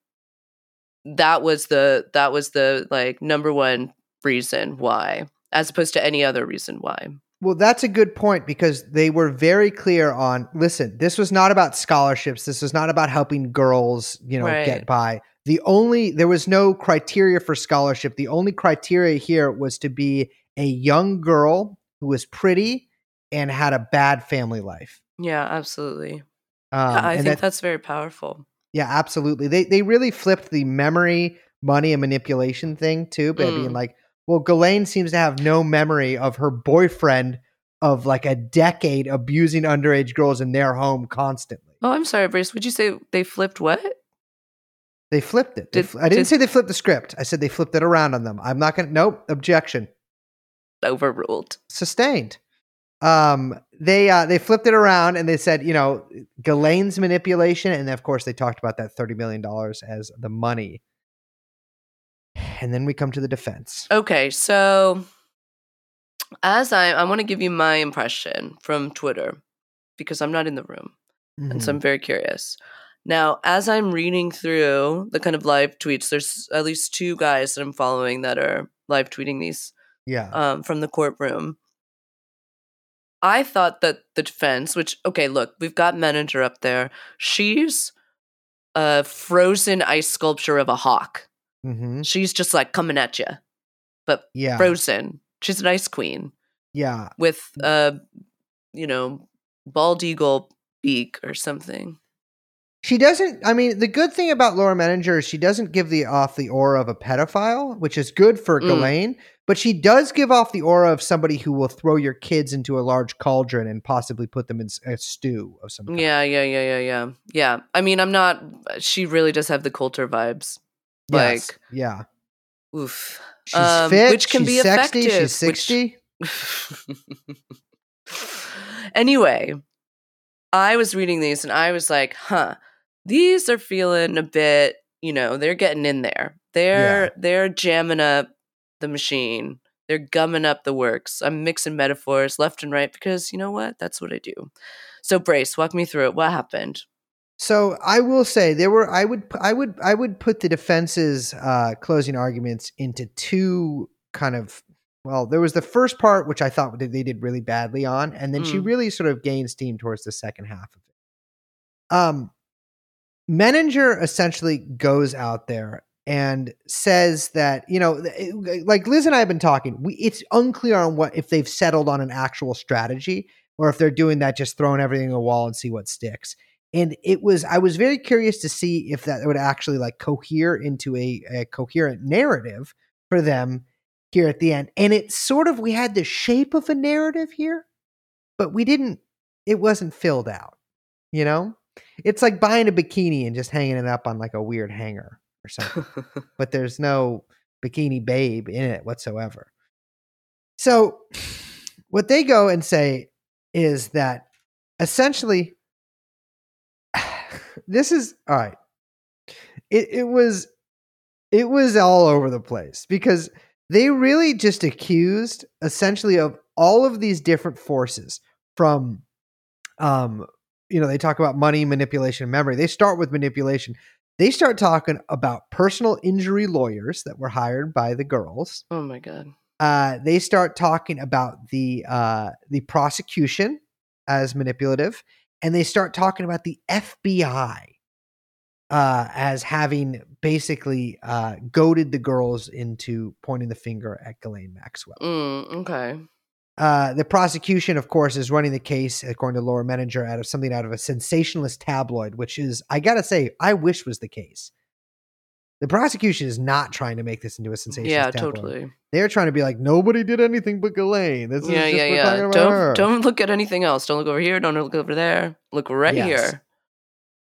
that was the that was the like number one reason why as opposed to any other reason why Well, that's a good point because they were very clear on listen, this was not about scholarships. This was not about helping girls, you know, Right. get by. The only there was no criteria for scholarship. The only criteria here was to be a young girl who was pretty and had a bad family life. yeah absolutely Um, i think that- that's very powerful yeah, absolutely. They they really flipped the memory, money, and manipulation thing too, by being Mm. like, well, Ghislaine seems to have no memory of her boyfriend of like a decade abusing underage girls in their home constantly. Oh, I'm sorry, Bruce. Would you say they flipped what? They flipped it. They Did- fl- I didn't did- say they flipped the script. I said they flipped it around on them. I'm not gonna. Nope. Objection. Overruled. Sustained. Um, they uh, they flipped it around and they said, you know, Ghislaine's manipulation, and of course they talked about that thirty million dollars as the money. And then we come to the defense. Okay, so as I I want to give you my impression from Twitter because I'm not in the room. and so Mhm. I'm very curious. Now, as I'm reading through the kind of live tweets, there's at least two guys that I'm following that are live tweeting these Yeah. um, from the courtroom. I thought that the defense, which okay, look, we've got Menninger up there. She's a frozen ice sculpture of a hawk. Hmm She's just like coming at you, but Yeah. frozen. She's an ice queen Yeah. with a, you know, bald eagle beak or something. She doesn't. I mean, the good thing about Laura Menninger is she doesn't give the off the aura of a pedophile, which is good for Mm. Ghislaine. But she does give off the aura of somebody who will throw your kids into a large cauldron and possibly put them in a stew of some kind. Yeah, yeah, yeah, yeah, yeah. Yeah. I mean, I'm not. She really does have the Coulter vibes. Yes. Like, yeah. oof. She's um, fit. which can she's be sexy. effective, She's which- sixty. anyway, I was reading these and I was like, huh, these are feeling a bit, you know, they're getting in there. They're they're jamming up the machine. They're gumming up the works. I'm mixing metaphors left and right because you know what? That's what I do. So Brace, walk me through it. What happened? So I will say there were. I would. I would. I would put the defense's uh, closing arguments into two kind of. Well, there was the first part which I thought they did really badly on, and then she Mm. really sort of gained steam towards the second half of it. Um, Menninger essentially goes out there and says that you know, like Liz and I have been talking. We it's unclear on what if they've settled on an actual strategy or if they're doing that just throwing everything at a wall and see what sticks. And it was I was very curious to see if that would actually like cohere into a, a coherent narrative for them here at the end. And it sort of we had the shape of a narrative here, but we didn't. It wasn't filled out. You know, it's like buying a bikini and just hanging it up on like a weird hanger or something but there's no bikini babe in it whatsoever. So, what they go and say is that essentially, this is all right. It, it was it was all over the place because they really just accused essentially of all of these different forces from um you know they talk about money manipulation and memory they start with manipulation they start talking about personal injury lawyers that were hired by the girls. oh my god. Uh, they start talking about the uh, the prosecution as manipulative, and they start talking about the FBI uh, as having basically uh, goaded the girls into pointing the finger at Ghislaine Maxwell. Mm, okay. Uh, the prosecution, of course, is running the case, according to Laura Menninger, out of something out of a sensationalist tabloid, which is, I gotta say, I wish was the case. The prosecution is not trying to make this into a sensationalist Yeah, tabloid. totally. They're trying to be like, nobody did anything but Ghislaine. This Yeah, is just yeah, yeah. Don't her." don't look at anything else. Don't look over here. Don't look over there. Look right Yes. here.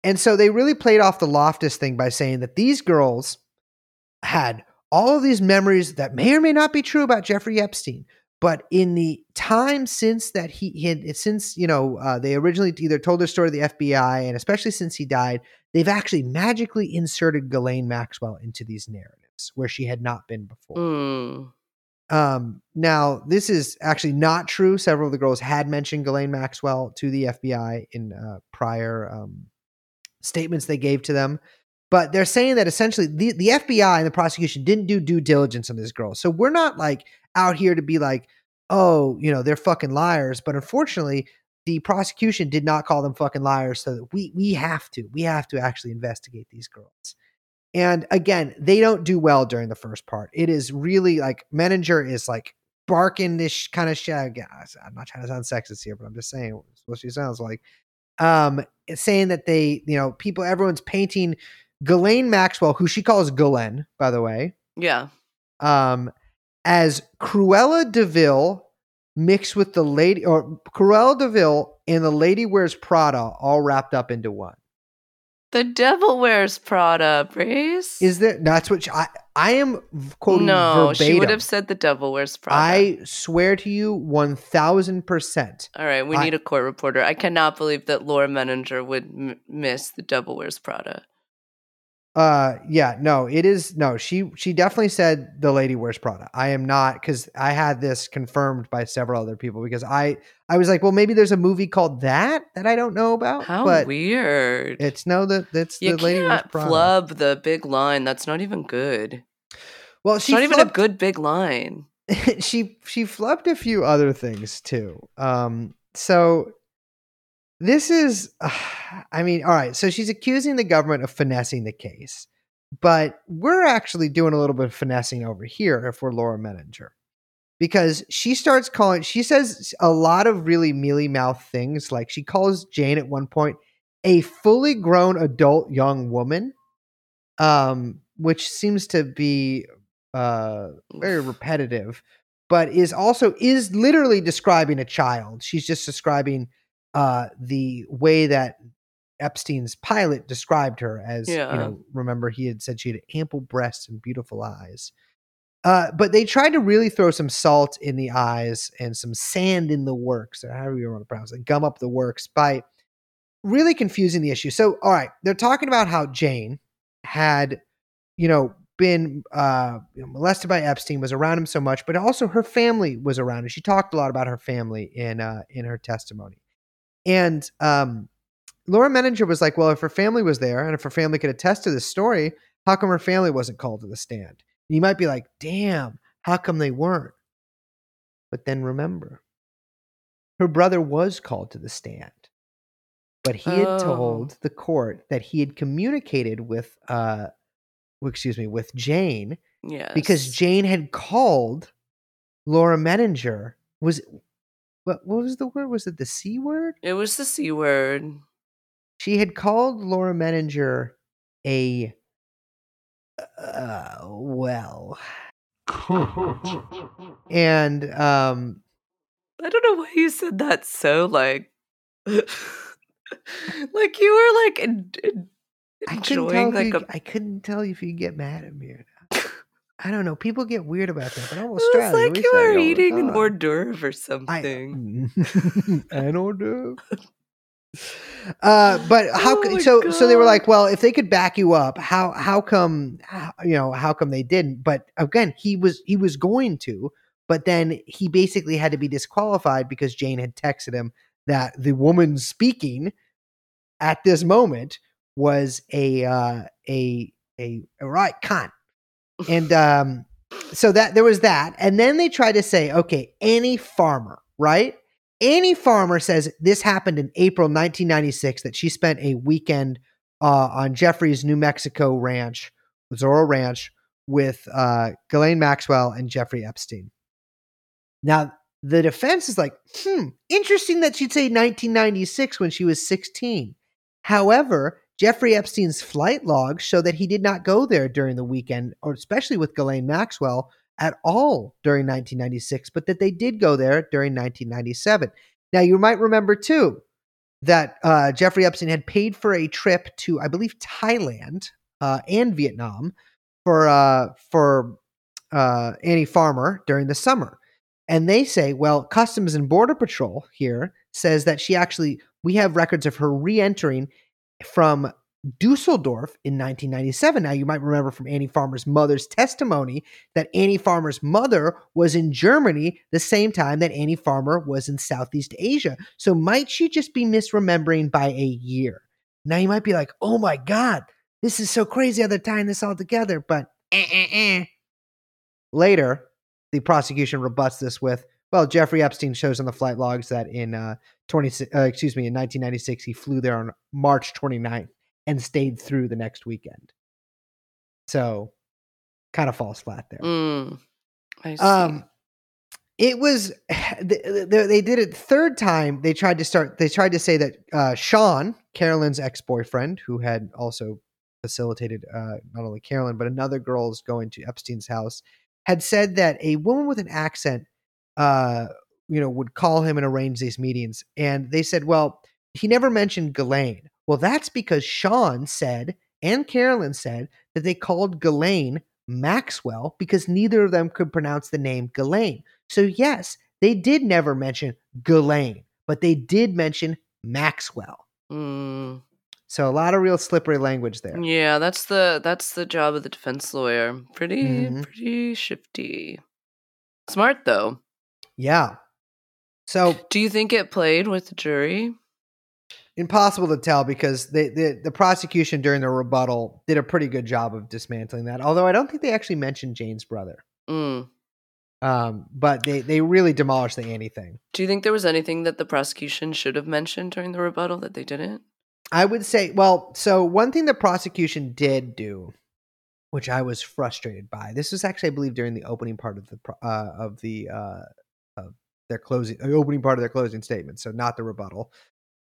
And so they really played off the Loftus thing by saying that these girls had all of these memories that may or may not be true about Jeffrey Epstein. But in the time since that he had, since, you know, uh, they originally either told their story to the FBI and especially since he died, they've actually magically inserted Ghislaine Maxwell into these narratives where she had not been before. Mm. Um, now, this is actually not true. Several of the girls had mentioned Ghislaine Maxwell to the FBI in uh, prior um, statements they gave to them. But they're saying that essentially the, the FBI and the prosecution didn't do due diligence on these girls. So we're not like out here to be like, oh, you know, they're fucking liars. But unfortunately, the prosecution did not call them fucking liars. So that we we have to. We have to actually investigate these girls. And again, they don't do well during the first part. It is really like Menninger is like barking this kind of shit. Again, I'm not trying to sound sexist here, but I'm just saying what she sounds like. Um, saying that they, you know, people, everyone's painting Ghislaine Maxwell, who she calls Galen, by the way, Yeah. um, as Cruella de Vil mixed with the lady, or Cruella de Vil and the Lady Wears Prada all wrapped up into one. The devil wears Prada, Brace. Is there? That's what she, I I am quoting no, verbatim. she would have said the devil wears Prada. I swear to you, one thousand percent. All right, we I- need a court reporter. I cannot believe that Laura Menninger would m- miss the devil wears Prada. Uh, yeah, no, it is no. She she definitely said the lady wears Prada. I am not because I had this confirmed by several other people because I I was like, well, maybe there's a movie called that that I don't know about. How but weird! It's no that that's you the lady wears Prada. flub the big line. That's not even good. well, she's she not even a good big line. she she flubbed a few other things too. Um, so this is, I mean, all right. So she's accusing the government of finessing the case, but we're actually doing a little bit of finessing over here if we're Laura Menninger, because she starts calling. She says a lot of really mealy mouth things. Like she calls Jane at one point a fully grown adult young woman, um, which seems to be uh very repetitive but is also is literally describing a child she's just describing uh the way that epstein's pilot described her as Yeah. you know remember he had said she had ample breasts and beautiful eyes. Uh but they tried to really throw some salt in the eyes and some sand in the works or however you want to pronounce it gum up the works by really confusing the issue. So all right they're talking about how jane had you know been uh, molested by Epstein, was around him so much, but also her family was around and She talked a lot about her family in uh, in her testimony, and um, Laura Menninger was like, "Well, if her family was there, and if her family could attest to this story, how come her family wasn't called to the stand?" And you might be like, "Damn, how come they weren't?" But then remember, her brother was called to the stand, but he had Oh. told the court that he had communicated with uh, excuse me, with Jane Yes. because Jane had called Laura Menninger. Was what? What was the word? Was it the c word? it was the C word. She had called Laura Menninger a uh, well, and um, I don't know why you said that so like like you were like en- en- I couldn't tell. enjoying If like you, a I couldn't tell if you get mad at me or. I don't know. People get weird about that, but I'm it was like you say it were all the eating an hors d'oeuvre or I, something. an hors d'oeuvre. Uh, but how? Oh c my so so they were like, well, if they could back you up, how how come how- you know how come they didn't? But again, he was he was going to, but then he basically had to be disqualified because Jane had texted him that the woman speaking at this moment was a uh, a a a right cunt, and um, so that there was that, and then they tried to say, okay, Annie Farmer, right? Annie Farmer says this happened in April 1996 that she spent a weekend uh, on Jeffrey's New Mexico ranch, Zorro Ranch, with uh, Ghislaine Maxwell and Jeffrey Epstein. Now, the defense is like, hmm, interesting that she'd say 1996 when she was 16. However, Jeffrey Epstein's flight logs show that he did not go there during the weekend, or especially with Ghislaine Maxwell, at all during 1996, but that they did go there during 1997. Now, you might remember too that uh, Jeffrey Epstein had paid for a trip to, I believe, Thailand uh, and Vietnam for uh, for uh, Annie Farmer during the summer. And they say, well, Customs and Border Patrol here says that she actually, we have records of her re entering from Dusseldorf in 1997. Now, you might remember from Annie Farmer's mother's testimony that Annie Farmer's mother was in Germany the same time that Annie Farmer was in Southeast Asia. So, might she just be misremembering by a year? Now, you might be like, oh my God, this is so crazy how they're tying this all together. But eh, eh, eh. later, the prosecution rebuts this with, well, Jeffrey Epstein shows on the flight logs that in uh, 20, uh, excuse me, in 1996, he flew there on March 29th and stayed through the next weekend. So, kind of falls flat there. Mm, I see. Um, it was they, they they did it third time. They tried to start. They tried to say that uh, Sean, Carolyn's ex boyfriend, who had also facilitated uh, not only Carolyn but another girl's going to Epstein's house, had said that a woman with an accent, uh, you know, would call him and arrange these meetings. And they said, well, he never mentioned Ghislaine. Well, that's because Sean said and Carolyn said that they called Ghislaine Maxwell because neither of them could pronounce the name Ghislaine. So, yes, they did never mention Ghislaine, but they did mention Maxwell. Mm, So, a lot of real slippery language there. yeah, that's the that's the job of the defense lawyer. Pretty Mhm. pretty shifty. Smart though. Yeah. So, Do you think it played with the jury? impossible to tell because they, the the prosecution during the rebuttal did a pretty good job of dismantling that. Although I don't think they actually mentioned Jane's brother. Mm. Um, but they they really demolished the Annie thing. Do you think there was anything that the prosecution should have mentioned during the rebuttal that they didn't? I would say, well, so one thing the prosecution did do, which I was frustrated by, this was actually, I believe, during the opening part of the uh, of the uh, their closing, the opening part of their closing statement, so not the rebuttal,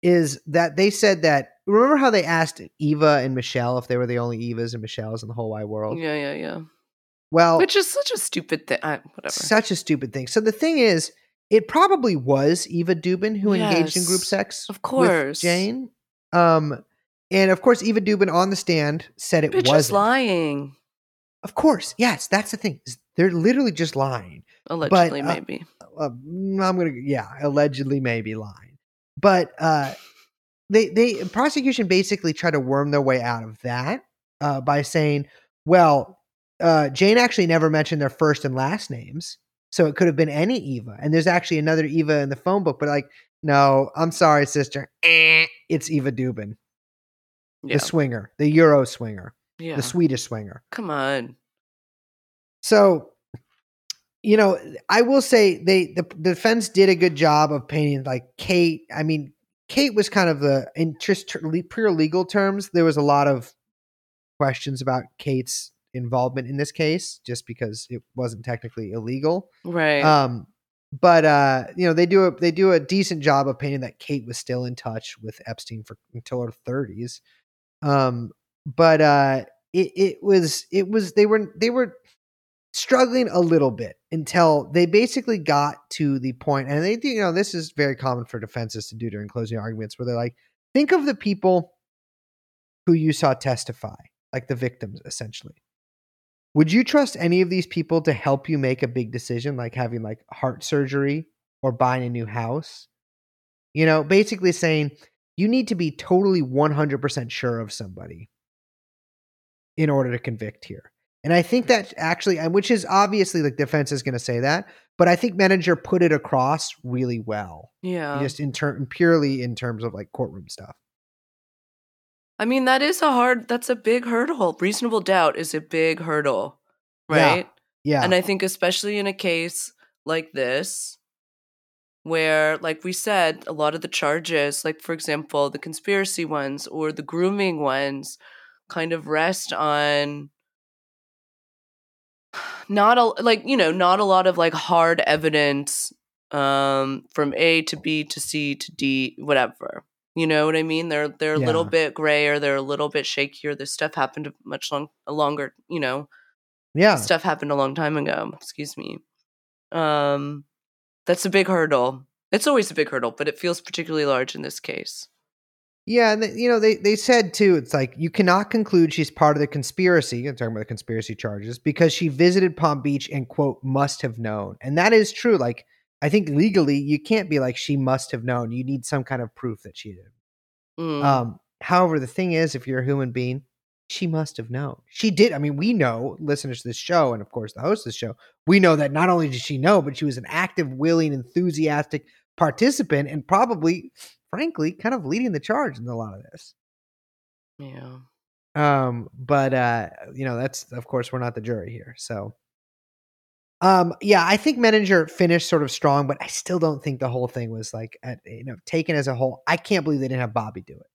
is that they said that. Remember how they asked Eva and Michelle if they were the only Evas and Michelles in the whole wide world? Yeah, yeah, yeah. Well, Which is such a stupid thing. Whatever. such a stupid thing. So the thing is, it probably was Eva Dubin who engaged in group sex of with course. Jane. Um, and of course, Eva Dubin on the stand said it wasn't. lying. Of course, yes, that's the thing. They're literally just lying. Allegedly, uh, maybe. Uh, mm, I'm gonna, yeah, allegedly, maybe lying, but uh, they they prosecution basically try to worm their way out of that uh, by saying, well, uh, Jane actually never mentioned their first and last names, so it could have been any Eva, and there's actually another Eva in the phone book, but like, no, I'm sorry, sister, Eh, it's Eva Dubin, Yeah. the swinger, the Euro swinger, yeah. the Swedish swinger. Come on. So, you know, I will say they the, the defense did a good job of painting like Kate. I mean, Kate was kind of the in just pure legal terms. There was a lot of questions about Kate's involvement in this case, just because it wasn't technically illegal. Right. Um, but uh, you know, they do a they do a decent job of painting that Kate was still in touch with Epstein for until her thirties. Um, but uh, it it was it was they were they were struggling a little bit until they basically got to the point, and they you know this is very common for defenses to do during closing arguments, where they're like, think of the people who you saw testify, like the victims, essentially. Would you trust any of these people to help you make a big decision, like having like heart surgery or buying a new house? You know, basically saying you need to be totally 100% sure of somebody in order to convict here. And I think that actually, and which is obviously like defense is going to say that, but I think Menninger put it across really well, yeah. just in term purely in terms of like courtroom stuff. I mean, that is a hard, that's a big hurdle. Reasonable doubt is a big hurdle, Yeah. right? Yeah, And I think, especially in a case like this, where, like we said, a lot of the charges, like for example, the conspiracy ones or the grooming ones, kind of rest on not a like you know not a lot of like hard evidence um from a to b to c to d whatever. You know what i mean? They're they're a little Yeah. bit grayer they're a little bit shakier. This stuff happened much long a longer you know yeah, stuff happened a long time ago. Excuse me. Um that's a big hurdle. It's always a big hurdle but it feels particularly large in this case yeah. And they, you know, they they said too, it's like you cannot conclude she's part of the conspiracy. I'm talking about the conspiracy charges because she visited Palm Beach and quote must have known, and that is true. Like I think legally, you can't be like she must have known. You need some kind of proof that she did. Mm. Um, however, the thing is, if you're a human being, she must have known. She did. I mean, we know, listeners to this show, and of course the host of the show, we know that not only did she know, but she was an active, willing, enthusiastic participant and probably, frankly, kind of leading the charge in a lot of this. yeah Um, but uh, you know, that's of course we're not the jury here. So um yeah, I think Menninger finished sort of strong, but I still don't think the whole thing was like at, you know, taken as a whole. I can't believe they didn't have Bobby do it.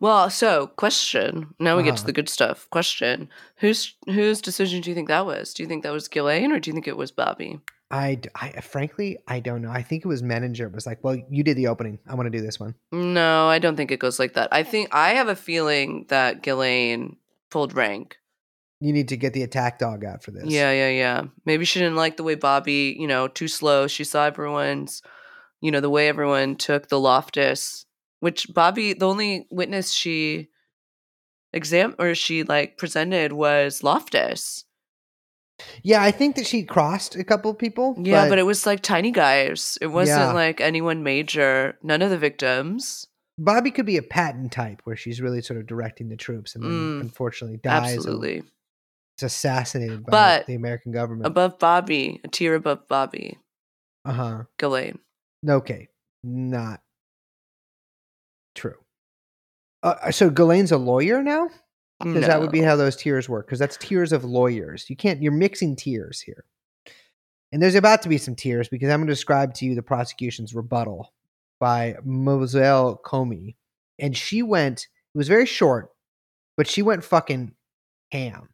Well, so question. Now we get to Uh-huh. the good stuff. Question: Whose whose decision do you think that was? Do you think that was Ghislaine or do you think it was Bobby? I, d- I- frankly, I don't know. I think it was Menninger. It was like, well, you did the opening. I want to do this one. No, I don't think it goes like that. I think I have a feeling that Ghislaine pulled rank. You need to get the attack dog out for this. Yeah, yeah, yeah. Maybe she didn't like the way Bobby, you know, too slow. She saw everyone's, you know, the way everyone took the Loftus, which Bobby, the only witness she exam or she like presented was Loftus. Yeah. I think that she crossed a couple of people. Yeah, but, it was like tiny guys. It wasn't Yeah. like anyone major. None of the victims. Bobby could be a Patton type where she's really sort of directing the troops, and then Mm, unfortunately dies. Absolutely. is assassinated by But the American government. Above Bobby, a tier above Bobby, Uh huh. Ghislaine. Okay, not true. Uh, so Ghislaine's a lawyer now. Because that would be how those tiers work. Because that's tiers of lawyers. You can't. You're mixing tiers here. And there's about to be some tiers because I'm going to describe to you the prosecution's rebuttal by Moselle Comey, and she went. It was very short, but she went fucking ham.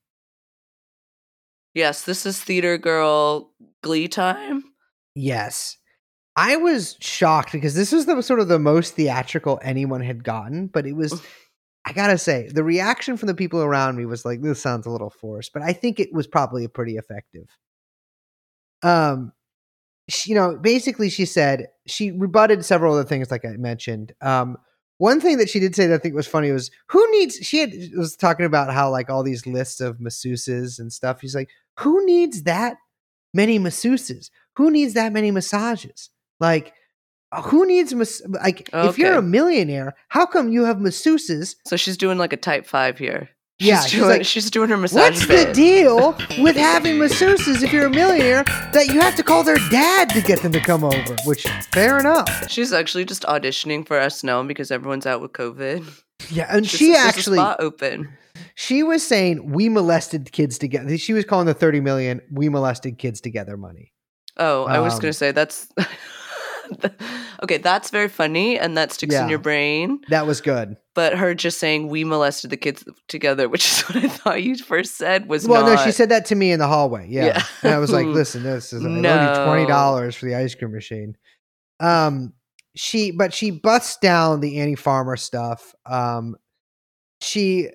Yes, this is theater girl glee time. Yes. I was shocked because this was the sort of the most theatrical anyone had gotten, but it was I gotta say, the reaction from the people around me was like, this sounds a little forced, but I think it was probably pretty effective. Um she, you know, basically she said she rebutted several other things like I mentioned. Um one thing that she did say that I think was funny was who needs she had was talking about how like all these lists of masseuses and stuff. She's like, who needs that many masseuses? Who needs that many massages? Like, who needs mas- like if you're a millionaire, how come you have masseuses? So she's doing like a type five here. She's Yeah, she's doing, like, she's doing her massage. What's the deal with having masseuses if you're a millionaire that you have to call their dad to get them to come over? Which fair enough. She's actually just auditioning for us now because everyone's out with COVID. Yeah, and she actually spot open. she was saying we molested kids together. She was calling the 30 million we molested kids together money. Oh, I was Um, gonna say that's okay, that's very funny and that sticks in your brain. That was good. But her just saying we molested the kids together, which is what I thought you first said was Well, not. no, she said that to me in the hallway. Yeah. Yeah. And I was like, listen, this is No. owe you twenty dollars for the ice cream machine. Um she but she busts down the Annie Farmer stuff. Um she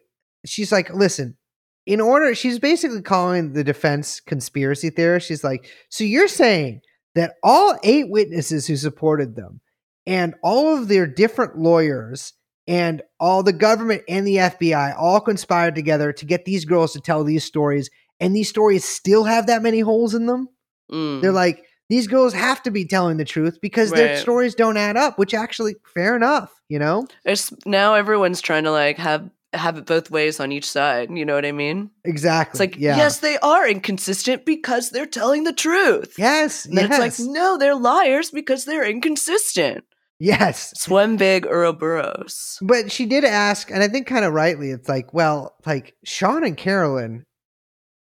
she's like, listen, in order she's basically calling the defense conspiracy theorist. She's like, so you're saying that all eight witnesses who supported them and all of their different lawyers and all the government and the FBI all conspired together to get these girls to tell these stories, and these stories still have that many holes in them. Mm. They're like, these girls have to be telling the truth because their stories don't add up, which actually, fair enough, you know? It's, now everyone's trying to like have have it both ways on each side. You know what I mean? Exactly. It's like, yeah. yes, they are inconsistent because they're telling the truth. Yes. And yes. it's like, no, they're liars because they're inconsistent. yes. One big Ouroboros. But she did ask, and I think kind of rightly, it's like, well, like Sean and Carolyn,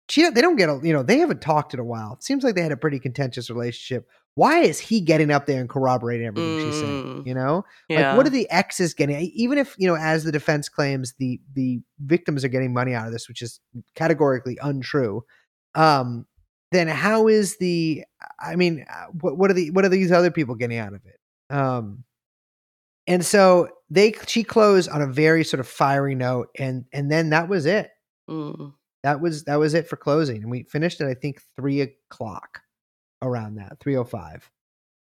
she they don't get a you know they haven't talked in a while. It seems like they had a pretty contentious relationship. Why is he getting up there and corroborating everything she's saying? Mm. You know, Yeah. like what are the exes getting? Even if you know, as the defense claims, the the victims are getting money out of this, which is categorically untrue. Um, then how is the? I mean, uh, what what are the what are these other people getting out of it? Um, and so they she closed on a very sort of fiery note, and and then that was it. Mm. That was that was it for closing, and we finished at I think three o'clock, around that three o five.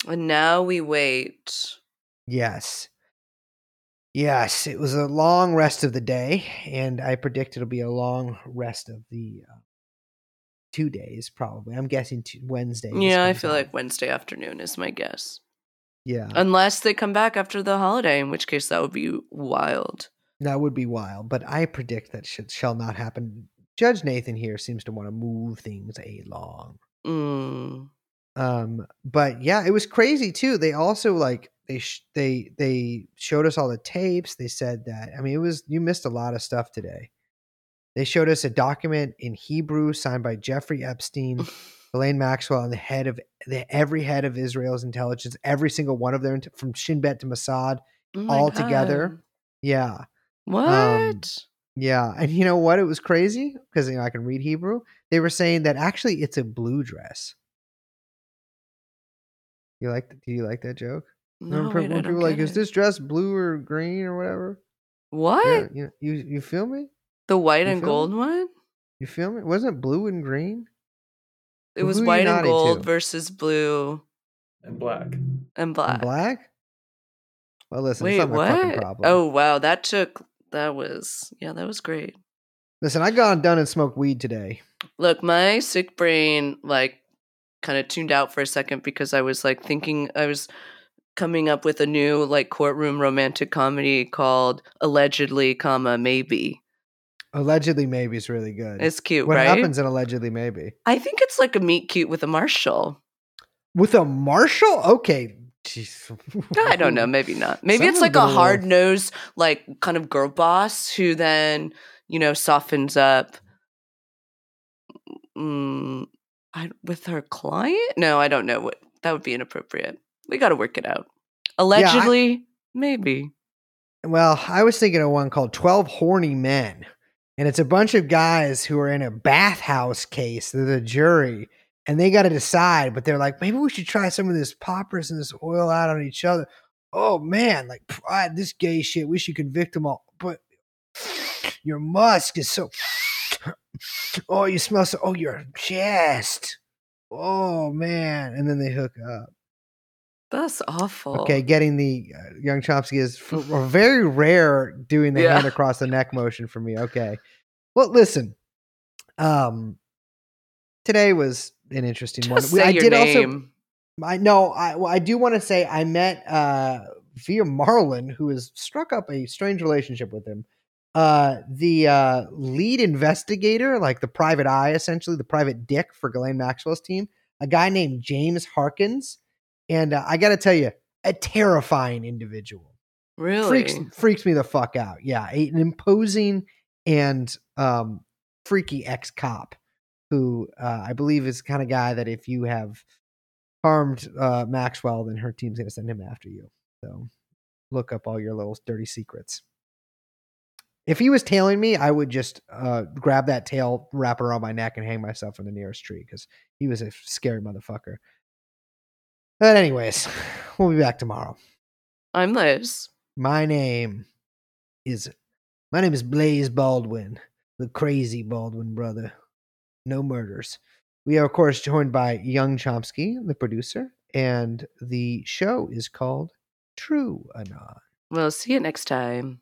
And now we wait. Yes. Yes, it was a long rest of the day, and I predict it'll be a long rest of the uh, two days, probably. I'm guessing two, Wednesday. Yeah, I feel like Wednesday afternoon is my guess. yeah, Unless they come back after the holiday, in which case that would be wild. that would be wild. But I predict that shit shall not happen. Judge Nathan here seems to want to move things along. Mm. Um, but yeah, it was crazy too. They also like they sh- they they showed us all the tapes. They said that I mean it was you missed a lot of stuff today. They showed us a document in Hebrew signed by Jeffrey Epstein, Elaine Maxwell, and the head of the every head of Israel's intelligence, every single one of them from Shin Bet to Mossad. Oh All together? Yeah, What? yeah, and you know what? It was crazy because you know I can read Hebrew. They were saying that actually it's a blue dress. You like? Do you like that joke? no, Remember wait, I when don't people like, get is it. this dress blue or green or whatever? what? Yeah, you, you you feel me? The white You and feel gold one? You feel me? Wasn't it blue and green? It was who white and gold to? versus blue And black. and black. And black? Well, listen, Wait, it's not fucking what? problem. Oh wow, that took that was yeah, that was great. listen, I got done and smoked weed today. Look, my sick brain like kind of tuned out for a second because I was like thinking I was coming up with a new like courtroom romantic comedy called Allegedly, comma maybe. Allegedly, maybe is really good. It's cute, what right? happens in allegedly, maybe I think it's like a meet cute with a marshal. with a marshal? Okay, Jeez. I don't know, maybe not. Maybe it's like a a hard nosed, like kind of girl boss who then, you know, softens up mm, I, with her client. No, I don't know what that would be inappropriate. We got to work it out. Allegedly, maybe. Well, I was thinking of one called 12 Horny Men. And it's a bunch of guys who are in a bathhouse case. They're the jury. And they got to decide, but they're like, maybe we should try some of this poppers and this oil out on each other. Oh, man. Like, this gay shit. We should convict them all. But your musk is so. Oh, you smell so. Oh, your chest. Oh, man. And then they hook up. That's awful. Okay, getting the uh, young Chomsky is f- very rare doing the Yeah. hand across the neck motion for me. Okay. Well, listen. Um today was an interesting Just one. I did name. also I know I well, I do want to say I met uh via Marlin who has struck up a strange relationship with him. Uh the uh lead investigator, like the private eye essentially, the private dick for Ghislaine Maxwell's team, a guy named James Harkins. And uh, I got to tell you, a terrifying individual. really? Freaks freaks me the fuck out. Yeah, a- an imposing and um freaky ex cop who uh, I believe is the kind of guy that if you have harmed uh, Maxwell, then her team's going to send him after you. So look up all your little dirty secrets. If he was tailing me, I would just uh, grab that tail, wrap around my neck, and hang myself from the nearest tree because he was a scary motherfucker. But anyways, we'll be back tomorrow. I'm Liz. My name is my name is Blaze Baldwin, the crazy Baldwin brother. No murders. We are of course joined by Young Chomsky, the producer, and the show is called True Anon. We'll see you next time.